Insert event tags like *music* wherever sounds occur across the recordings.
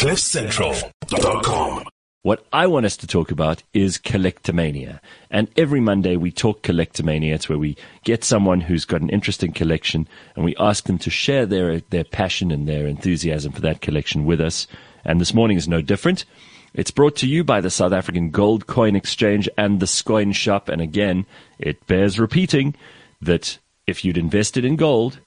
CliffCentral.com. What I want us to talk about is collectomania. And every Monday we talk collectomania. It's where we get someone who's got an interesting collection and we ask them to share their, their passion and their enthusiasm for that collection with us. And this morning is no different. It's brought to you by the South African Gold Coin Exchange and the Scoin Shop. And again, it bears repeating that if you'd invested in gold,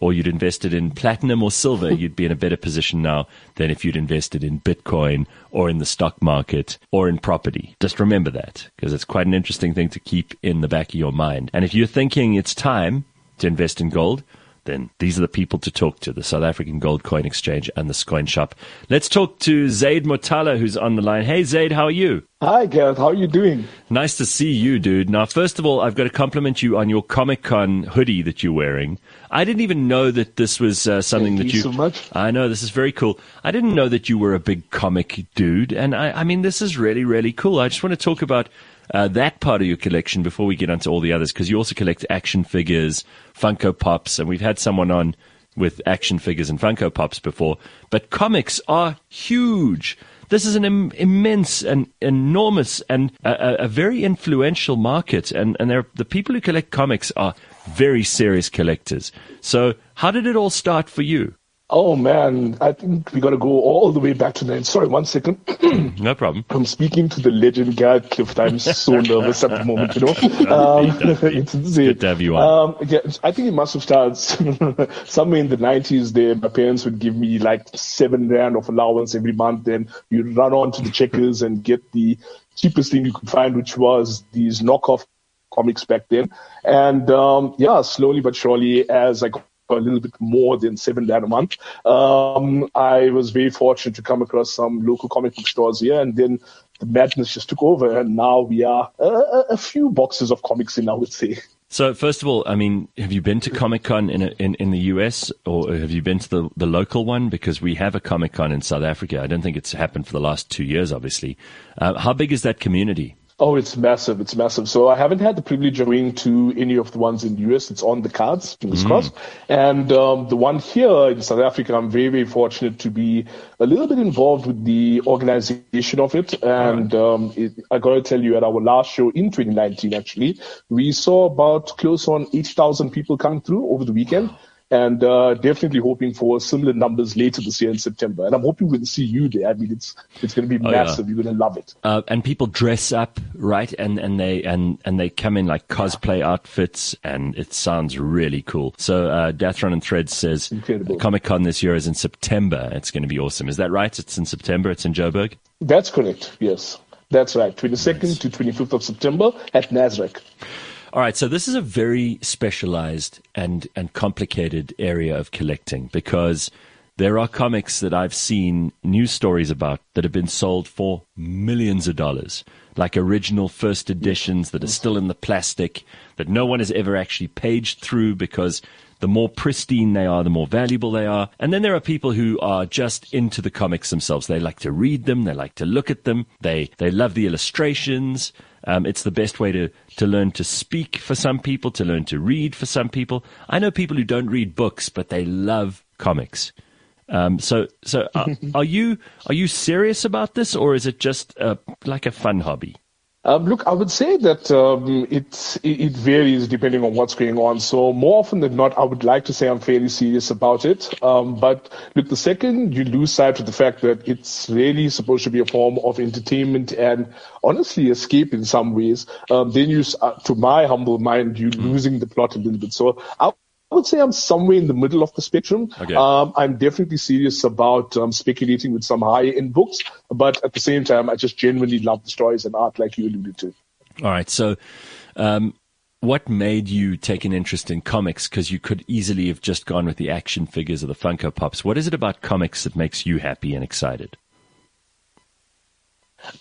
or you'd invested in platinum or silver, you'd be in a better position now than if you'd invested in Bitcoin or in the stock market or in property. Just remember that because it's quite an interesting thing to keep in the back of your mind. And if you're thinking it's time to invest in gold, then these are the people to talk to the South African Gold Coin Exchange and the Coin Shop. Let's talk to Zaid Motala, who's on the line. Hey, Zaid, how are you? Hi, Gareth. How are you doing? Nice to see you, dude. Now, first of all, I've got to compliment you on your Comic Con hoodie that you're wearing. I didn't even know that this was uh, something Thank that you. so much. I know this is very cool. I didn't know that you were a big comic dude, and I, I mean, this is really, really cool. I just want to talk about uh, that part of your collection before we get onto all the others, because you also collect action figures, Funko Pops, and we've had someone on with action figures and Funko Pops before. But comics are huge. This is an Im- immense and enormous and a, a, a very influential market, and and the people who collect comics are very serious collectors. So, how did it all start for you? Oh man, I think we got to go all the way back to nine. Sorry, one second. *clears throat* No problem. I'm speaking to the legend Gareth Cliff. I'm so *laughs* nervous at the moment, you know. Um, *laughs* it's It's insane. good to have you on. Um, yeah, I think it must have started *laughs* somewhere in the 90s. There, my parents would give me like seven rand of allowance every month. Then you'd run on to the checkers and get the cheapest thing you could find, which was these knockoff comics back then. And um, yeah, slowly but surely, as I got a little bit more than seven rand a month, um, I was very fortunate to come across some local comic book stores here, and then the madness just took over, and now we are a, a, few boxes of comics in, I would say. So, first of all, I mean, have you been to Comic Con in, in in the US, or have you been to the the local one? Because we have a Comic Con in South Africa. I don't think it's happened for the last two years. Obviously, uh, how big is that community? Oh, it's massive. It's massive. So I haven't had the privilege of going to any of the ones in the US. It's on the cards, fingers crossed. And um, the one here in South Africa, I'm very, very fortunate to be a little bit involved with the organization of it. And um, it, I got to tell you, at our last show in 2019, actually, we saw about close on 8,000 people come through over the weekend. *sighs* And uh, definitely hoping for similar numbers later this year in September. And I'm hoping we'll see you there. I mean, it's it's going to be Oh, yeah. massive. You're going to love it. Uh, and people dress up, right? And and they and and they come in like cosplay outfits, and it sounds really cool. So, uh, Dathron and Threads says Comic Con this year is in September. It's going to be awesome. Is that right? It's in September. It's in Joburg. That's correct. Yes, that's right. 22nd to 25th of September at Nasrec. All right, so this is a very specialized and and complicated area of collecting because there are comics that I've seen news stories about that have been sold for millions of dollars, like original first editions that are still in the plastic that no one has ever actually paged through because the more pristine they are, the more valuable they are. And then there are people who are just into the comics themselves. They like to read them, they like to look at them, they they love the illustrations. Um, it's the best way to, to learn to speak for some people, to learn to read for some people. I know people who don't read books, but they love comics. Um, so, so are, *laughs* are you are you serious about this, or is it just uh, like a fun hobby? Um, look, I would say that um, it, it varies depending on what's going on. So more often than not, I would like to say I'm fairly serious about it. Um, but look, the second you lose sight of the fact that it's really supposed to be a form of entertainment and honestly escape in some ways, um, then you, uh, to my humble mind, you're losing the plot a little bit. So I I would say I'm somewhere in the middle of the spectrum. Okay. Um, I'm definitely serious about um, speculating with some high-end books, but at the same time, I just genuinely love the stories and art, like you alluded to. All right. So, um, what made you take an interest in comics? Because you could easily have just gone with the action figures or the Funko Pops. What is it about comics that makes you happy and excited?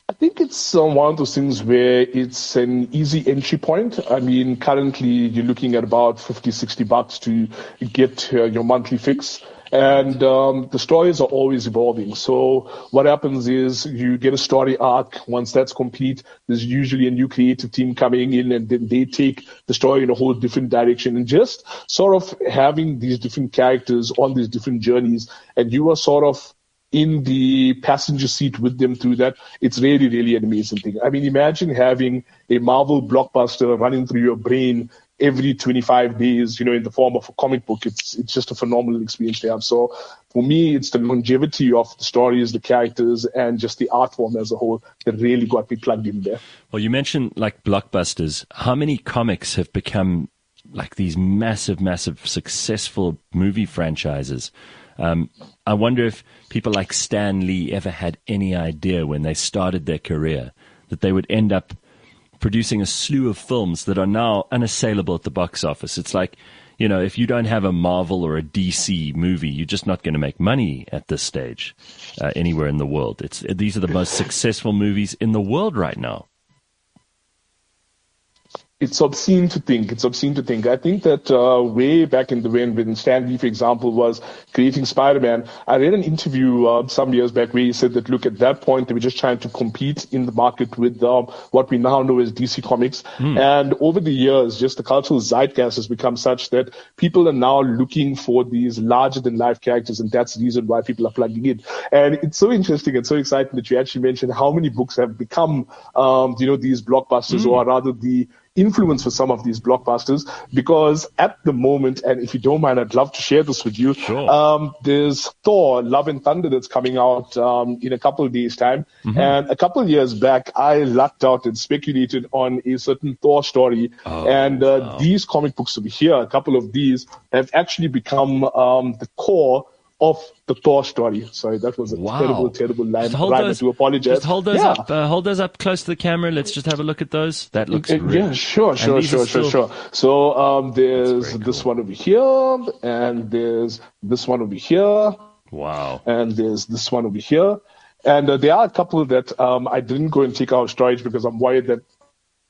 I think it's um, one of those things where it's an easy entry point. I mean, currently you're looking at about 50, 60 bucks to get uh, your monthly fix. And um, the stories are always evolving. So what happens is you get a story arc. Once that's complete, there's usually a new creative team coming in, and then they take the story in a whole different direction. And just sort of having these different characters on these different journeys, and you are sort of in the passenger seat with them through that. It's really, really an amazing thing. I mean, imagine having a Marvel blockbuster running through your brain every 25 days, you know, in the form of a comic book. It's it's just a phenomenal experience to have. So for me, it's the longevity of the stories, the characters, and just the art form as a whole that really got me plugged in there. Well, you mentioned like blockbusters. How many comics have become like these massive, massive, successful movie franchises? Um, I wonder if people like Stan Lee ever had any idea when they started their career that they would end up producing a slew of films that are now unassailable at the box office. It's like, you know, if you don't have a Marvel or a DC movie, you're just not going to make money at this stage uh, anywhere in the world. It's these are the most successful movies in the world right now it's obscene to think. It's obscene to think. I think that uh, way back in the when, when Stan Lee, for example, was creating Spider-Man, I read an interview uh, some years back where he said that, look, at that point, they were just trying to compete in the market with um, what we now know as DC Comics. Mm. And over the years, just the cultural zeitgeist has become such that people are now looking for these larger-than-life characters, and that's the reason why people are plugging in. And it's so interesting and so exciting that you actually mentioned how many books have become, um, you know, these blockbusters, mm. or rather the influence for some of these blockbusters because at the moment, and if you don't mind, I'd love to share this with you. Sure. Um, there's Thor, Love and Thunder that's coming out um, in a couple of days' time. Mm-hmm. And a couple of years back, I lucked out and speculated on a certain Thor story. Oh, and uh, wow. these comic books over here, a couple of these, have actually become um, the core of the Thor story. Sorry, that was a wow. terrible, terrible line. Hold those, to apologize. Just hold those yeah. up. Uh, hold those up close to the camera. Let's just have a look at those. That looks. Uh, yeah, sure, sure, sure, sure, sure. So um, there's cool. this one over here, and there's this one over here. Wow. And there's this one over here. And uh, there are a couple that um, I didn't go and take out storage because I'm worried that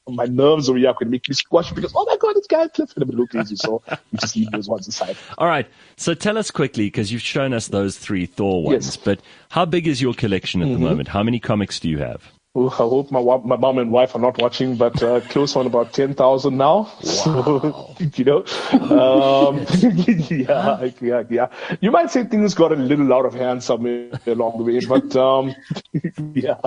my nerves over here could make me squash because oh my god, this Guy Cliff and I'm a little crazy. So *laughs* we just leave those ones aside. All right. So tell us quickly because you've shown us those three Thor ones, yes. but how big is your collection at mm-hmm. the moment? How many comics do you have? I hope my my mom and wife are not watching, but uh, close on about ten thousand now. Wow. So *laughs* you know, um, *laughs* yeah, yeah, yeah. You might say things got a little out of hand somewhere along the way, but um, yeah.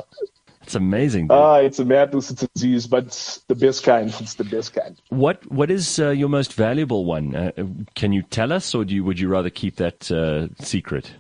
It's amazing. Uh, it's a madness. It's a disease, but it's the best kind. *laughs* It's the best kind. What What is uh, your most valuable one? Uh, can you tell us, or do you, would you rather keep that uh, secret?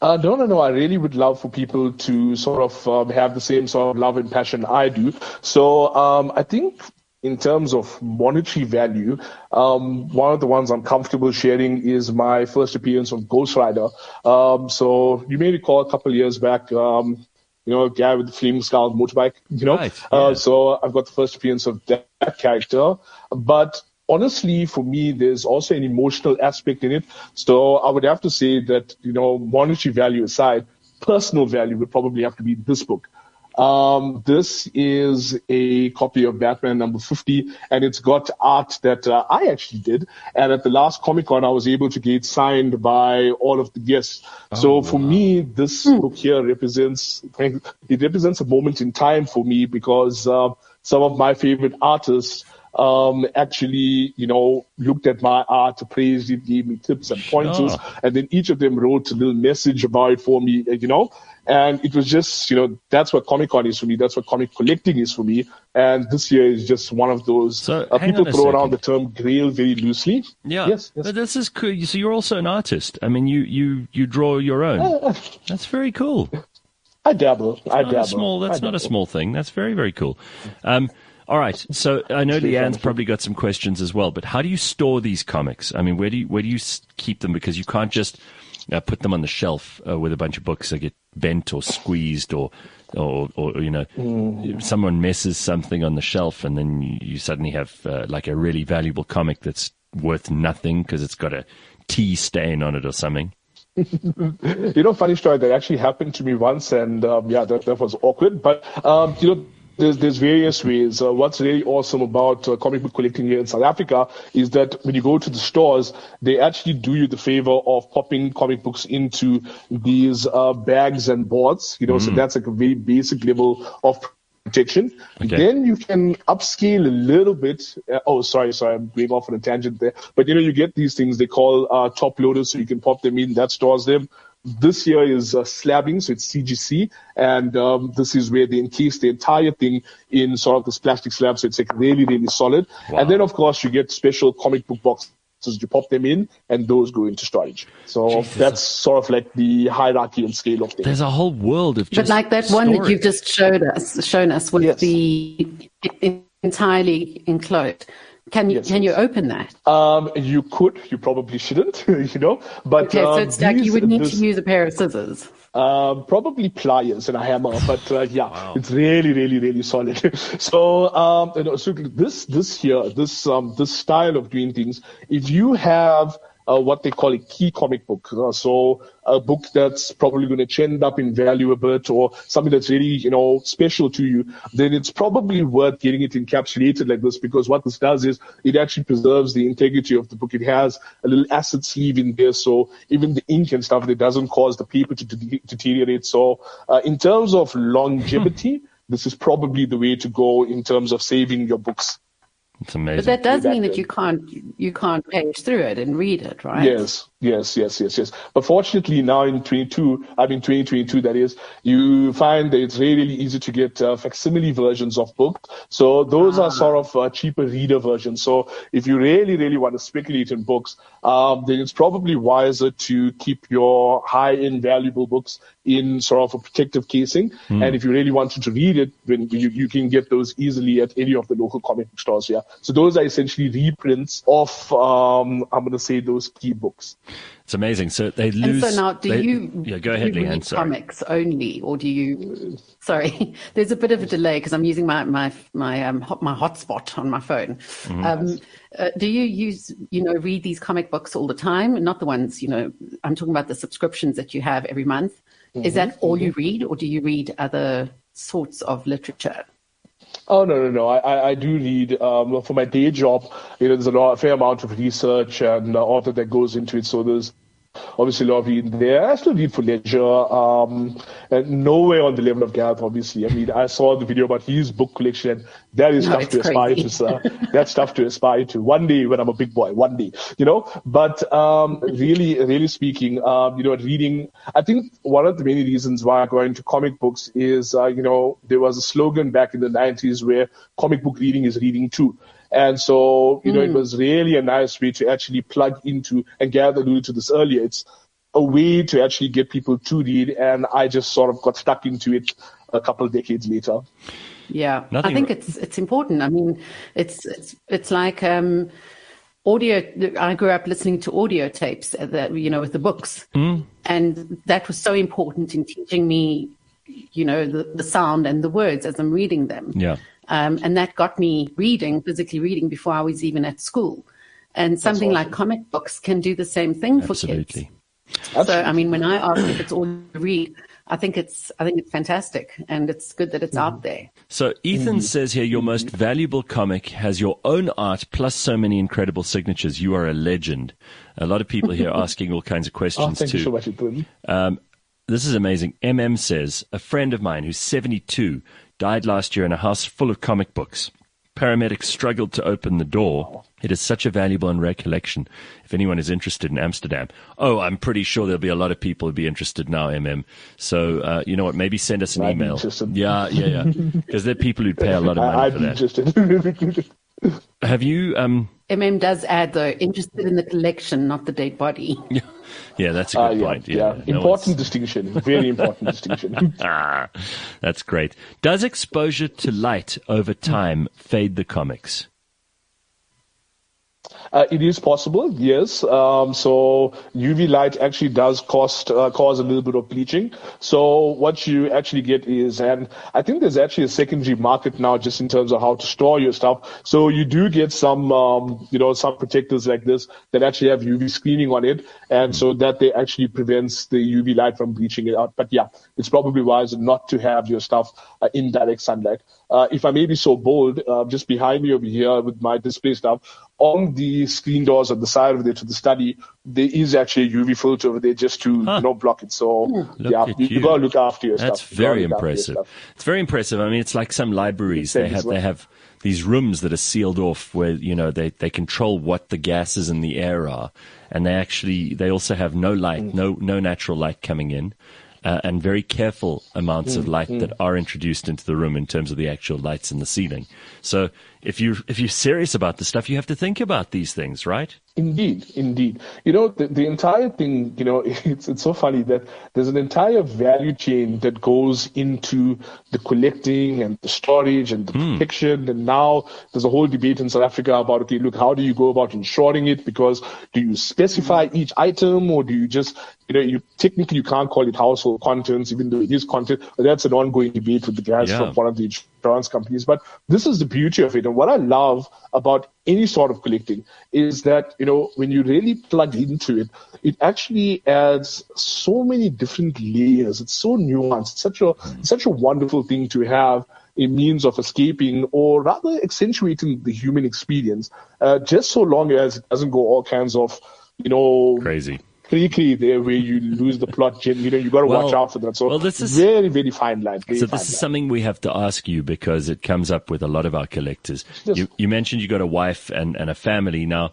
Uh, no, no, no. I really would love for people to sort of um, have the same sort of love and passion I do. So um, I think in terms of monetary value, um, one of the ones I'm comfortable sharing is my first appearance of Ghost Rider. Um, so you may recall a couple of years back, um, you know, a guy with the flaming skull motorbike, you know. Right, uh, yeah. uh, so I've got the first appearance of that, that character. But honestly, for me, there's also an emotional aspect in it. So I would have to say that, you know, monetary value aside, personal value would probably have to be this book. Um, this is a copy of Batman number 50, and it's got art that uh, I actually did. And at the last Comic Con, I was able to get signed by all of the guests. Oh, so for wow. me, this book here represents it represents a moment in time for me because uh, some of my favorite artists um, actually, you know, looked at my art, praised it, gave me tips and pointers, sure. and then each of them wrote a little message about it for me, you know. And it was just, you know, that's what Comic Con is for me. That's what comic collecting is for me. And this year is just one of those. So uh, people throw second. around the term grail very loosely. Yeah. Yes. yes. But this is cool. So you're also an artist. I mean, you, you, you draw your own. Uh, that's very cool. I dabble. I dabble. Small, that's I not a small thing. That's very, very cool. Um, all right. So I know Leanne's probably got some questions as well, but how do you store these comics? I mean, where do you, where do you keep them? Because you can't just uh, put them on the shelf uh, with a bunch of books that get bent or squeezed or or, or you know mm. someone messes something on the shelf and then you, suddenly have uh, like a really valuable comic that's worth nothing because it's got a tea stain on it or something *laughs* you know funny story that actually happened to me once and um, yeah that, that was awkward but um, you know there's, there's various ways. Uh, what's really awesome about uh, comic book collecting here in South Africa is that when you go to the stores, they actually do you the favor of popping comic books into these uh, bags and boards. You know, mm. so that's like a very basic level of protection. Okay. Then you can upscale a little bit. Uh, oh, sorry, sorry, I'm going off on a tangent there. But you know, you get these things they call uh, top loaders, so you can pop them in. That stores them. This here is uh, slabbing, so it's CGC, and um, this is where they encase the entire thing in sort of this plastic slab, so it's like really, really solid. Wow. And then, of course, you get special comic book boxes. You pop them in, and those go into storage. So Jesus. that's sort of like the hierarchy and scale of things. There's a whole world of just But like that one that you've just showed us, shown us with Yes. the entirely enclosed. Can you Yes, can you open that? Um, you could, you probably shouldn't, *laughs* you know. But Okay, so um, it's like you would need this- to use a pair of scissors. Um, probably pliers and a hammer, but uh, yeah, it's really, really, really solid. *laughs* so, um, you know, so this, this here, this, um, this style of doing things, if you have uh, what they call a key comic book, uh, so a book that's probably going to trend up in value a bit, or something that's really, you know, special to you, then it's probably worth getting it encapsulated like this because what this does is it actually preserves the integrity of the book. It has a little acid sleeve in there, so even the ink and stuff, it doesn't cause the paper to de- deteriorate. So, uh, in terms of longevity, *laughs* this is probably the way to go in terms of saving your books. It's amazing. But that does mean that you can't you can't page through it and read it, right? Yes, yes, yes, yes, yes. But fortunately, now in 22, I mean 2022, that is, you find that it's really, really easy to get uh, facsimile versions of books. So those are sort of uh, cheaper reader versions. So if you really, really want to speculate in books, um, then it's probably wiser to keep your high-end valuable books in sort of a protective casing. And if you really wanted to read it, then you, you can get those easily at any of the local comic book stores. Yeah. So those are essentially reprints of, um, I'm going to say those key books. It's amazing. So they lose. And lose. so now, do they- you? Yeah, go ahead, you Leanne. read Sorry. comics only, or do you? Sorry, *laughs* there's a bit of a delay because I'm using my my my um hot, my hotspot on my phone. Mm-hmm. Um, uh, do you use you know read these comic books all the time? Not the ones you know. I'm talking about the subscriptions that you have every month. Is that Mm-hmm. all you read, or do you read other sorts of literature? Oh no no no! I I, do read um, for my day job. You know, there's a lot, a fair amount of research and uh, that that goes into it. So there's obviously a lot of reading there. I still read for leisure. Um, and nowhere on the level of Gareth, obviously. I mean, I saw the video about his book collection. That is No, stuff to aspire crazy. to, sir. *laughs* That's stuff to aspire to. One day when I'm a big boy, one day, you know. But um, really, really speaking, um, you know, reading. I think one of the many reasons why I got into comic books is, uh, you know, there was a slogan back in the 90s where comic book reading is reading too. And so, you know, it was really a nice way to actually plug into, and Gareth alluded to this earlier, it's a way to actually get people to read. And I just sort of got stuck into it a couple of decades later. Yeah, Nothing I think r- it's it's important. I mean, it's it's it's like um, audio. I grew up listening to audio tapes uh, that you know with the books, Hmm. and that was so important in teaching me, you know, the, the sound and the words as I'm reading them. Yeah. Um, and that got me reading, physically reading, before I was even at school. And something like comic books can do the same thing for kids. Absolutely. So, I mean, when I ask if it's all you read, I think it's I think it's fantastic, and it's good that it's Mm-hmm. out there. So Ethan says here, your most valuable comic has your own art plus so many incredible signatures. You are a legend. A lot of people here *laughs* asking all kinds of Oh, questions thank too. you so much, Ethan. This is amazing. MM says, a friend of mine who's 72 died last year in a house full of comic books. Paramedics struggled to open the door. It is such a valuable and rare collection. If anyone is interested in Amsterdam, oh, I'm pretty sure there'll be a lot of people who'd be interested now, MM. So, uh, you know what? Maybe send us an I'd email. Yeah, yeah, yeah. Because there are people who'd pay a lot of money *laughs* I'd for that. *laughs* Have you, um, MM does add though, interested in the collection, not the dead body. yeah, yeah that's a Uh, good yeah, point. yeah. Yeah, no important one's- distinction. Very important distinction. *laughs* Ah, that's great. Does exposure to light over time fade the comics? Uh, it is possible, yes. Um, so UV light actually does cost uh, cause a little bit of bleaching. So what you actually get is, and I think there's actually a secondary market now just in terms of how to store your stuff. So you do get some, um, you know, some protectors like this that actually have UV screening on it, and so that they actually prevents the UV light from bleaching it out. But yeah, it's probably wise not to have your stuff uh, in direct sunlight. Uh, if I may be so bold, uh, just behind me over here with my display stuff, on the screen doors at the side of there to the study, there is actually a UV filter over there just to Huh. you know block it. So Look yeah, you, you. gotta look after your That's stuff. Gotta very look after your impressive. It's very impressive. I mean, it's like some libraries. They have well. they have these rooms that are sealed off where you know they they control what the gases in the air are, and they actually they also have no light, Mm. no no natural light coming in. Uh, and very careful amounts Mm, of light that are introduced into the room in terms of the actual lights in the ceiling. So if you if you're serious about the stuff, you have to think about these things, right? Indeed, indeed. You know, the, the entire thing, you know, *laughs* it's, it's so funny that there's an entire value chain that goes into the collecting and the storage and the hmm. protection. And now there's a whole debate in South Africa about, okay, look, how do you go about insuring it? Because do you specify hmm. each item or do you just, you know, you technically you can't call it household contents, even though it is content. But that's an ongoing debate with the guys Yeah. from one of the insurance companies. But this is the beauty of it. And what I love about any sort of collecting is that, you know, when you really plug into it, it actually adds so many different layers. It's so nuanced. It's such a, such a wonderful thing to have a means of escaping or rather accentuating the human experience, uh, just so long as it doesn't go all kinds of, you know, Crazy. Creaky there where you lose the plot. You know, you got to Well- watch out for that. So well, this is- very, very fine line. Very So this is line. something we have to ask you because it comes up with a lot of our collectors. Yes. You, you mentioned you got a wife and, and a family. Now,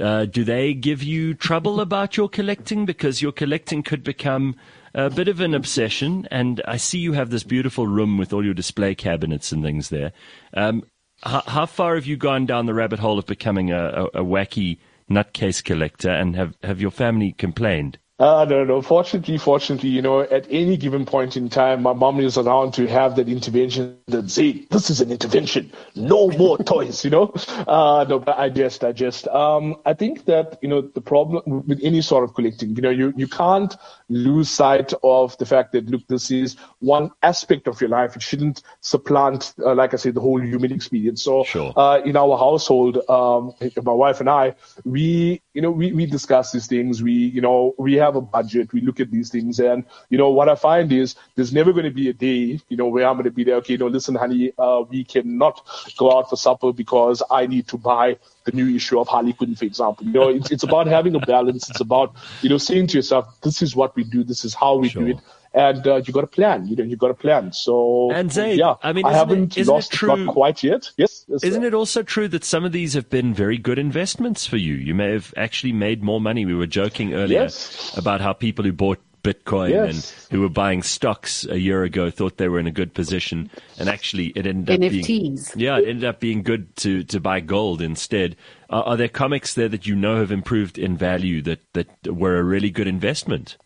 uh, do they give you trouble about your collecting? Because your collecting could become a bit of an obsession. And I see you have this beautiful room with all your display cabinets and things there. Um, how, how far have you gone down the rabbit hole of becoming a, a, a wacky nutcase collector? And have, have your family complained? Uh, no, no. Fortunately, fortunately, you know, at any given point in time, my mom is around to have that intervention that say, this is an intervention. No more *laughs* toys, you know? Uh, no, but I just, I just, um, I think that, you know, the problem with any sort of collecting, you know, you, you can't lose sight of the fact that, look, this is one aspect of your life. It shouldn't supplant, uh, like I said, the whole human experience. So, Sure. uh, in our household, um, my wife and I, we, you know, we, we discuss these things. We, you know, we have a budget. We look at these things. And, you know, what I find is there's never going to be a day, you know, where I'm going to be there. Okay, no, listen, honey, uh, we cannot go out for supper because I need to buy the new issue of Harley Quinn, for example. You know, it's, it's about having a balance. It's about, you know, saying to yourself, this is what we do. This is how we Sure. do it. And uh, you got a plan, you know, you got a plan. So, And Zaid, yeah, I mean, I haven't isn't it lost the plot true- quite yet. Yes, yes Isn't sir. it also true that some of these have been very good investments for you? You may have actually made more money. We were joking earlier Yes. about how people who bought Bitcoin Yes. and who were buying stocks a year ago thought they were in a good position, and actually it ended up being NFTs. yeah, it ended up being good to to buy gold instead. Are, are there comics there that you know have improved in value that that were a really good investment?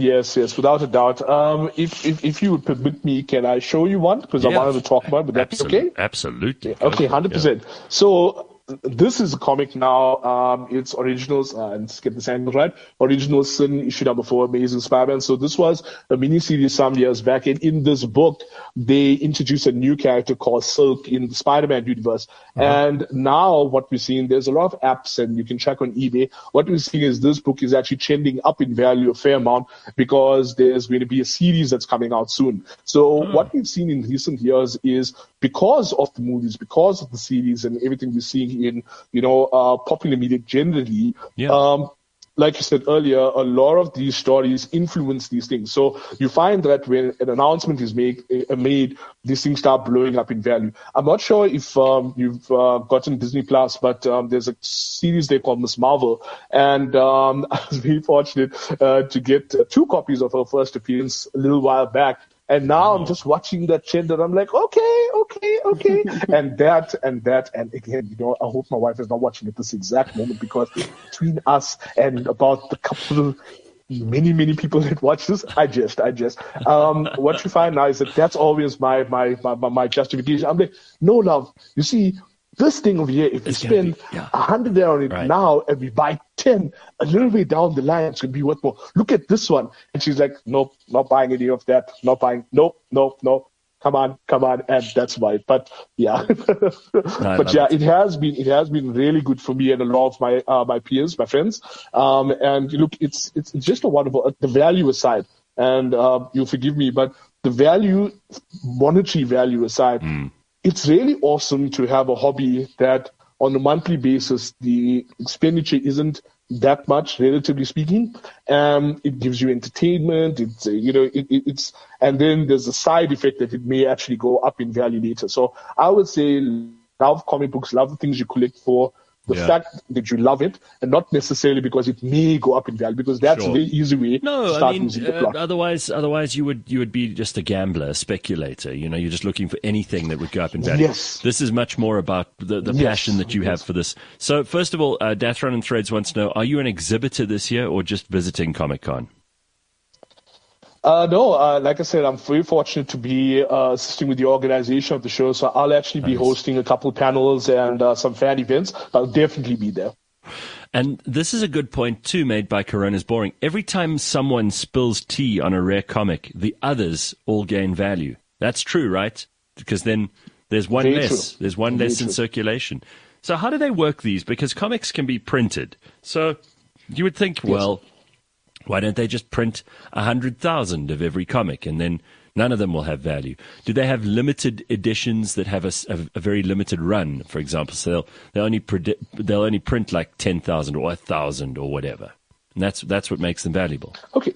Yes, yes, without a doubt. Um, if, if if you would permit me, can I show you one? Because I wanted to talk about. it. Would that be okay? Absolutely. Okay, hundred percent. So this is a comic now. Um, it's originals, uh, and let's get this angle right. Original Sin issue number four, Amazing Spider-Man. So this was a miniseries some years back, and in this book, they introduced a new character called Silk in the Spider-Man universe. And now what we're seeing, there's a lot of apps, and you can check on eBay. What we're seeing is this book is actually trending up in value a fair amount because there's going to be a series that's coming out soon. So what we've seen in recent years is because of the movies, because of the series and everything we're seeing in, you know, uh, popular media generally, Yeah. um, like you said earlier, a lot of these stories influence these things. So you find that when an announcement is made, uh, made, these things start blowing up in value. I'm not sure if um, you've uh, gotten Disney Plus, but um, there's a series they call Miss Marvel, and um, *laughs* I was very fortunate uh, to get uh, two copies of her first appearance a little while back. And now I'm just watching that trend and I'm like, okay, okay, okay. *laughs* and that and that and again, you know, I hope my wife is not watching at this exact moment because between us and about the couple many, many people *laughs* that watch this, I just, I just, um, what you find now is that that's always my, my, my, my, justification. I'm like, no love. You see, this thing over here, if It's spend be- yeah. a hundred there on it Right. now and we buy 10, a little way down the line, it's going to be worth more. Look at this one. And she's like, nope, not buying any of that. Not buying. Nope, nope, nope. Come on, come on. And that's why. But yeah, *laughs* I but yeah, it. it has been, it has been really good for me and a lot of my, uh, my peers, my friends. Um, and look, it's, it's just a wonderful, uh, the value aside, and, uh, you'll forgive me, but the value, monetary value aside, it's really awesome to have a hobby that on a monthly basis, the expenditure isn't that much, relatively speaking. Um, it gives you entertainment. It's, uh, you know, it, it, it's, and then there's a side effect that it may actually go up in value later. So I would say love comic books, love the things you collect for, the yeah. fact that you love it and not necessarily because it may go up in value because that's sure. a very easy way no, to start I mean, uh, otherwise otherwise you would you would be just a gambler a speculator you know you're just looking for anything that would go up in value yes. this is much more about the, the yes. passion that you have yes. for this so first of all uh, Dathron and Threads wants to know are you an exhibitor this year or just visiting Comic-Con uh, no, uh, like I said, I'm very fortunate to be uh, assisting with the organization of the show. So I'll actually be hosting a couple panels and uh, some fan events. I'll definitely be there. And this is a good point too, made by Corona's Boring. Every time someone spills tea on a rare comic, the others all gain value. That's true, right? Because then there's one very less. True. There's one very less true. in circulation. So how do they work these? Because comics can be printed. So you would think, yes. well, why don't they just print a hundred thousand of every comic and then none of them will have value? Do they have limited editions that have a, a, a very limited run, for example? So they'll, they'll only they'll only print like ten thousand or a thousand or whatever, and that's that's what makes them valuable. Okay.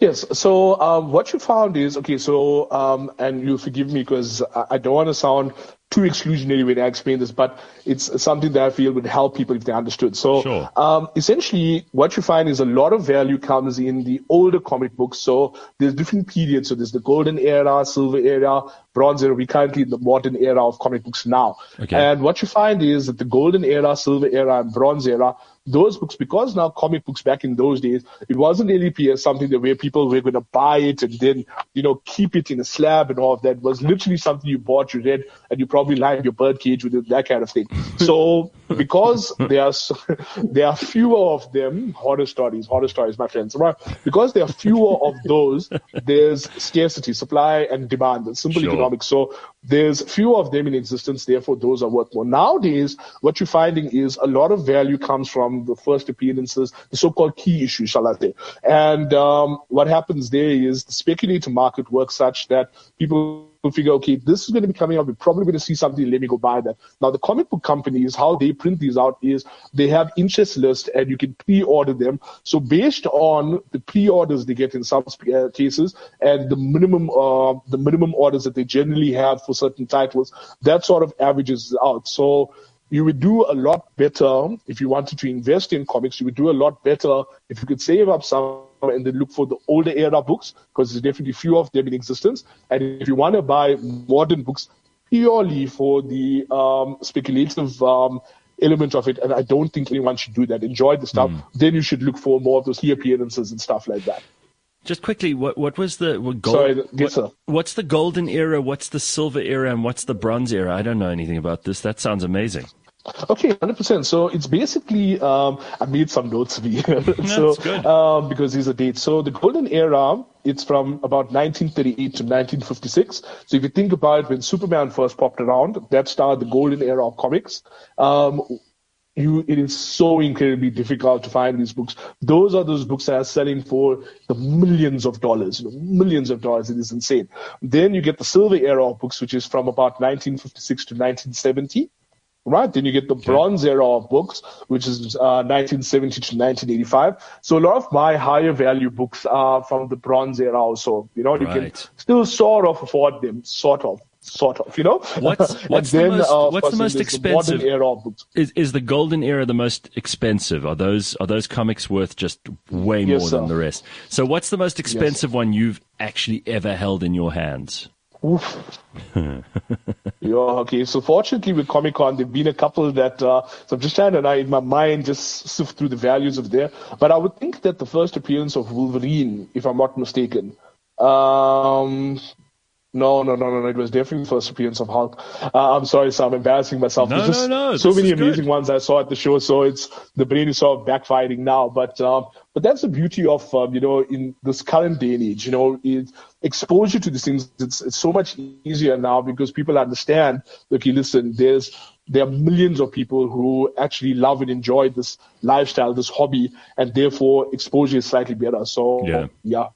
Yes. So um, what you found is okay. So um, and you forgive me because I, I don't want to sound too exclusionary when I explain this, but it's something that I feel would help people if they understood. So, sure. um, essentially, what you find is a lot of value comes in the older comic books. So there's different periods. So there's the golden era, silver era, bronze era. We're currently in the modern era of comic books now. Okay. And what you find is that the golden era, silver era, and bronze era those books, because now comic books back in those days, it wasn't really something that where people were going to buy it and then, you know, keep it in a slab and all of that. It was literally something you bought, you read, and you probably lined your bird cage with it, that kind of thing. *laughs* So because there are, *laughs* there are fewer of them, horror stories, horror stories, my friends, right? Because there are fewer of those, there's scarcity, supply and demand, and simple sure. economics. So there's few of them in existence, therefore those are worth more. Nowadays, what you're finding is a lot of value comes from the first appearances, the so-called key issues, shall I say. And um, what happens there is the speculative market works such that people figure, okay, this is going to be coming out. We're probably going to see something. Let me go buy that. Now, the comic book companies, how they print these out is they have interest lists and you can pre-order them. So based on the pre-orders they get in some uh, cases and the minimum, uh, the minimum orders that they generally have for certain titles, that sort of averages out. So you would do a lot better if you wanted to invest in comics. You would do a lot better if you could save up some and then look for the older era books because there's definitely few of them in existence. And if you want to buy modern books purely for the um, speculative um, element of it, and I don't think anyone should do that. Enjoy the stuff, mm. then you should look for more of those key appearances and stuff like that. Just quickly, what what was the what gold, Sorry, yes, what, what's the golden era? What's the silver era? And what's the bronze era? I don't know anything about this. That sounds amazing. Okay, hundred percent. So it's basically um, I made some notes *laughs* for you. so um, because these are dates. So the golden era, it's from about 1938 to 1956. So if you think about it, when Superman first popped around, that started the golden era of comics. Um, you, it is so incredibly difficult to find these books. Those are those books that are selling for the millions of dollars, you know, millions of dollars. It is insane. Then you get the silver era of books, which is from about 1956 to 1970 right? Then you get the okay. Bronze era of books, which is uh, 1970 to 1985. So a lot of my higher value books are from the Bronze era also. You know, you right. can still sort of afford them, sort of. Sort of, you know. What's, *laughs* what's then, the most, uh, what's the most expensive? The era books. Is is the golden era the most expensive? Are those are those comics worth just way yes, more sir. than the rest? So, what's the most expensive yes. one you've actually ever held in your hands? Oof. *laughs* yeah, okay. So fortunately with Comic Con, there've been a couple that, uh, so I'm just trying to, in my mind, just sift through the values of there. But I would think that the first appearance of Wolverine, if I'm not mistaken, um, no, no, no, no, no. It was definitely the first appearance of Hulk. Uh, I'm sorry, so I'm embarrassing myself. No, There's no, no. So many amazing good. ones I saw at the show, so it's the brain is sort of backfiring now. But um, but that's the beauty of um, you know in this current day and age. You know, it, exposure to these things it's, it's so much easier now because people understand. Okay, listen, there's there are millions of people who actually love and enjoy this lifestyle, this hobby, and therefore exposure is slightly better. So yeah. yeah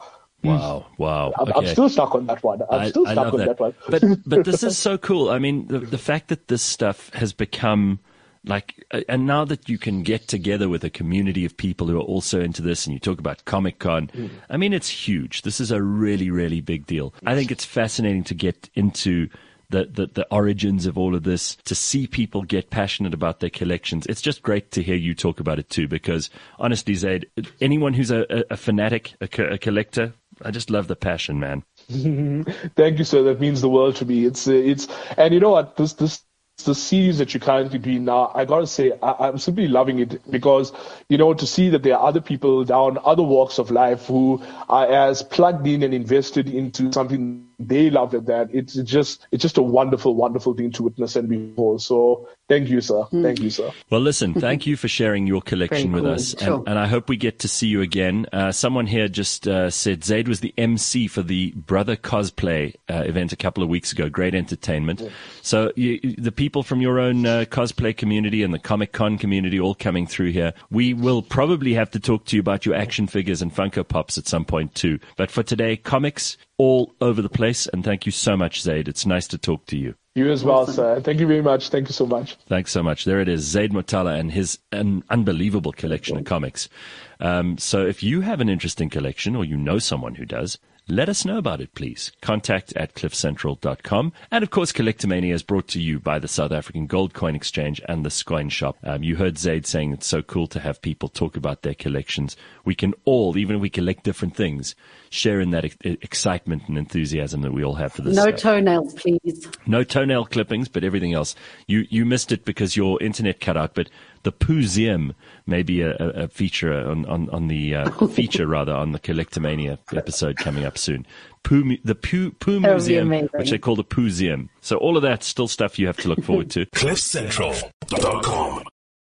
Wow, wow. I'm, I'm, still stuck on that one. I'm I, still stuck on that. that. one. but *laughs* but this is so cool. I mean, the the fact that this stuff has become like and now that you can get together with a community of people who are also into this and you talk about comic con mm. i mean it's huge this is a really really big deal i think it's fascinating to get into the, the, the origins of all of this, to see people get passionate about their collections. It's just great to hear you talk about it too, because honestly, Zaid, anyone who's a, a, a fanatic, a, co- a collector, I just love the passion, man. *laughs* Thank you, sir. That means the world to me. It's, uh, it's, and you know what? This, this, the series that you're currently doing now, I gotta say, I, am simply loving it because, you know, to see that there are other people down other walks of life who are as plugged in and invested into something they love it that it's just it's just a wonderful wonderful thing to witness and behold. So thank you sir. Mm. thank you sir. Well listen *laughs* thank you for sharing your collection with us sure. and, and, i hope we get to see you again. Uh, someone here just uh, said zaid was the mc for the brother cosplay uh, event a couple of weeks ago. Great entertainment. Yeah. so you, the people from your own uh, cosplay community and the comic con community all coming through here. We will probably have to talk to you about your action figures and funko pops at some point too. But for today comics all over the place. And thank you so much, Zaid. It's nice to talk to you. You as well, sir. Thank you very much. Thank you so much. Thanks so much. There it is, Zaid Motala and his an unbelievable collection of comics. Um, so if you have an interesting collection or you know someone who does, let us know about it, please. Contact at cliffcentral.com. And of course, Collectomania is brought to you by the South African Gold Coin Exchange and the Scoin Shop. Um, you heard Zaid saying it's so cool to have people talk about their collections. We can all, even if we collect different things, share in that excitement and enthusiasm that we all have for this. No stuff. toenails, please. No toenail clippings, but everything else. You, you missed it because your internet cut out, but the Pooseum may be a, a feature on, on, on the uh, *laughs* feature rather on the Collectomania episode coming up soon. Poo, the Poo, Poo Museum, which they call the Pooseum. So all of that still stuff you have to look forward to. *laughs* CliffCentral.com